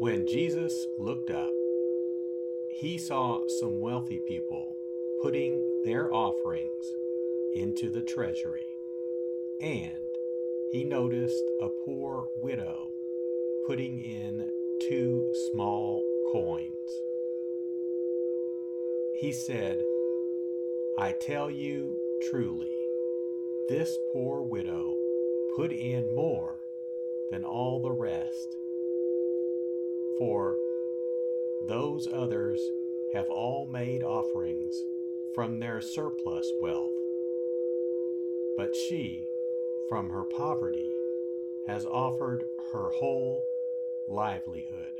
When Jesus looked up, he saw some wealthy people putting their offerings into the treasury, and he noticed a poor widow putting in two small coins. He said, I tell you truly, this poor widow put in more than all the rest for those others have all made offerings from their surplus wealth. But she, from her poverty, has offered her whole livelihood.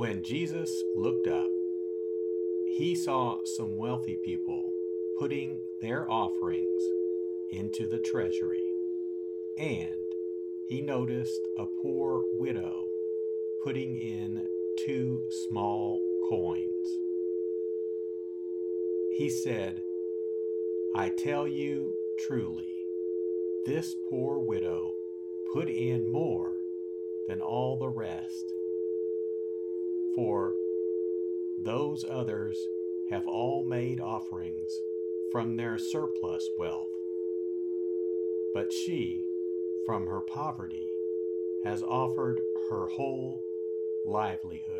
When Jesus looked up, he saw some wealthy people putting their offerings into the treasury, and he noticed a poor widow putting in two small coins. He said, I tell you truly, this poor widow put in more than all the rest for those others have all made offerings from their surplus wealth. But she, from her poverty, has offered her whole livelihood.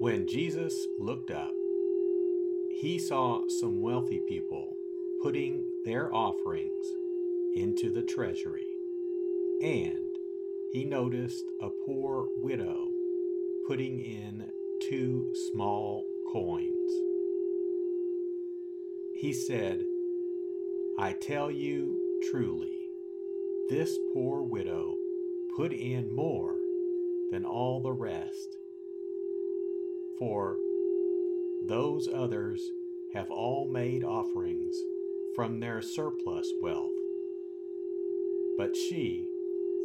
When Jesus looked up, he saw some wealthy people putting their offerings into the treasury, and he noticed a poor widow putting in two small coins. He said, I tell you truly, this poor widow put in more than all the rest for those others have all made offerings from their surplus wealth. But she,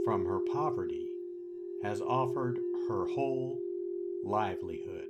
from her poverty, has offered her whole livelihood.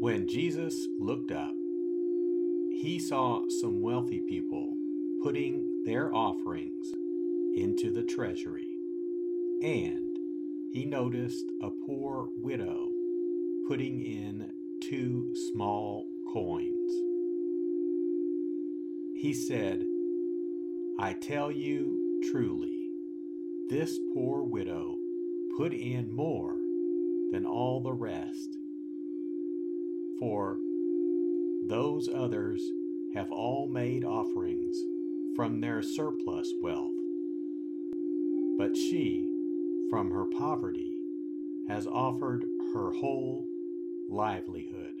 When Jesus looked up, he saw some wealthy people putting their offerings into the treasury, and he noticed a poor widow putting in two small coins. He said, I tell you truly, this poor widow put in more than all the rest for those others have all made offerings from their surplus wealth. But she, from her poverty, has offered her whole livelihood.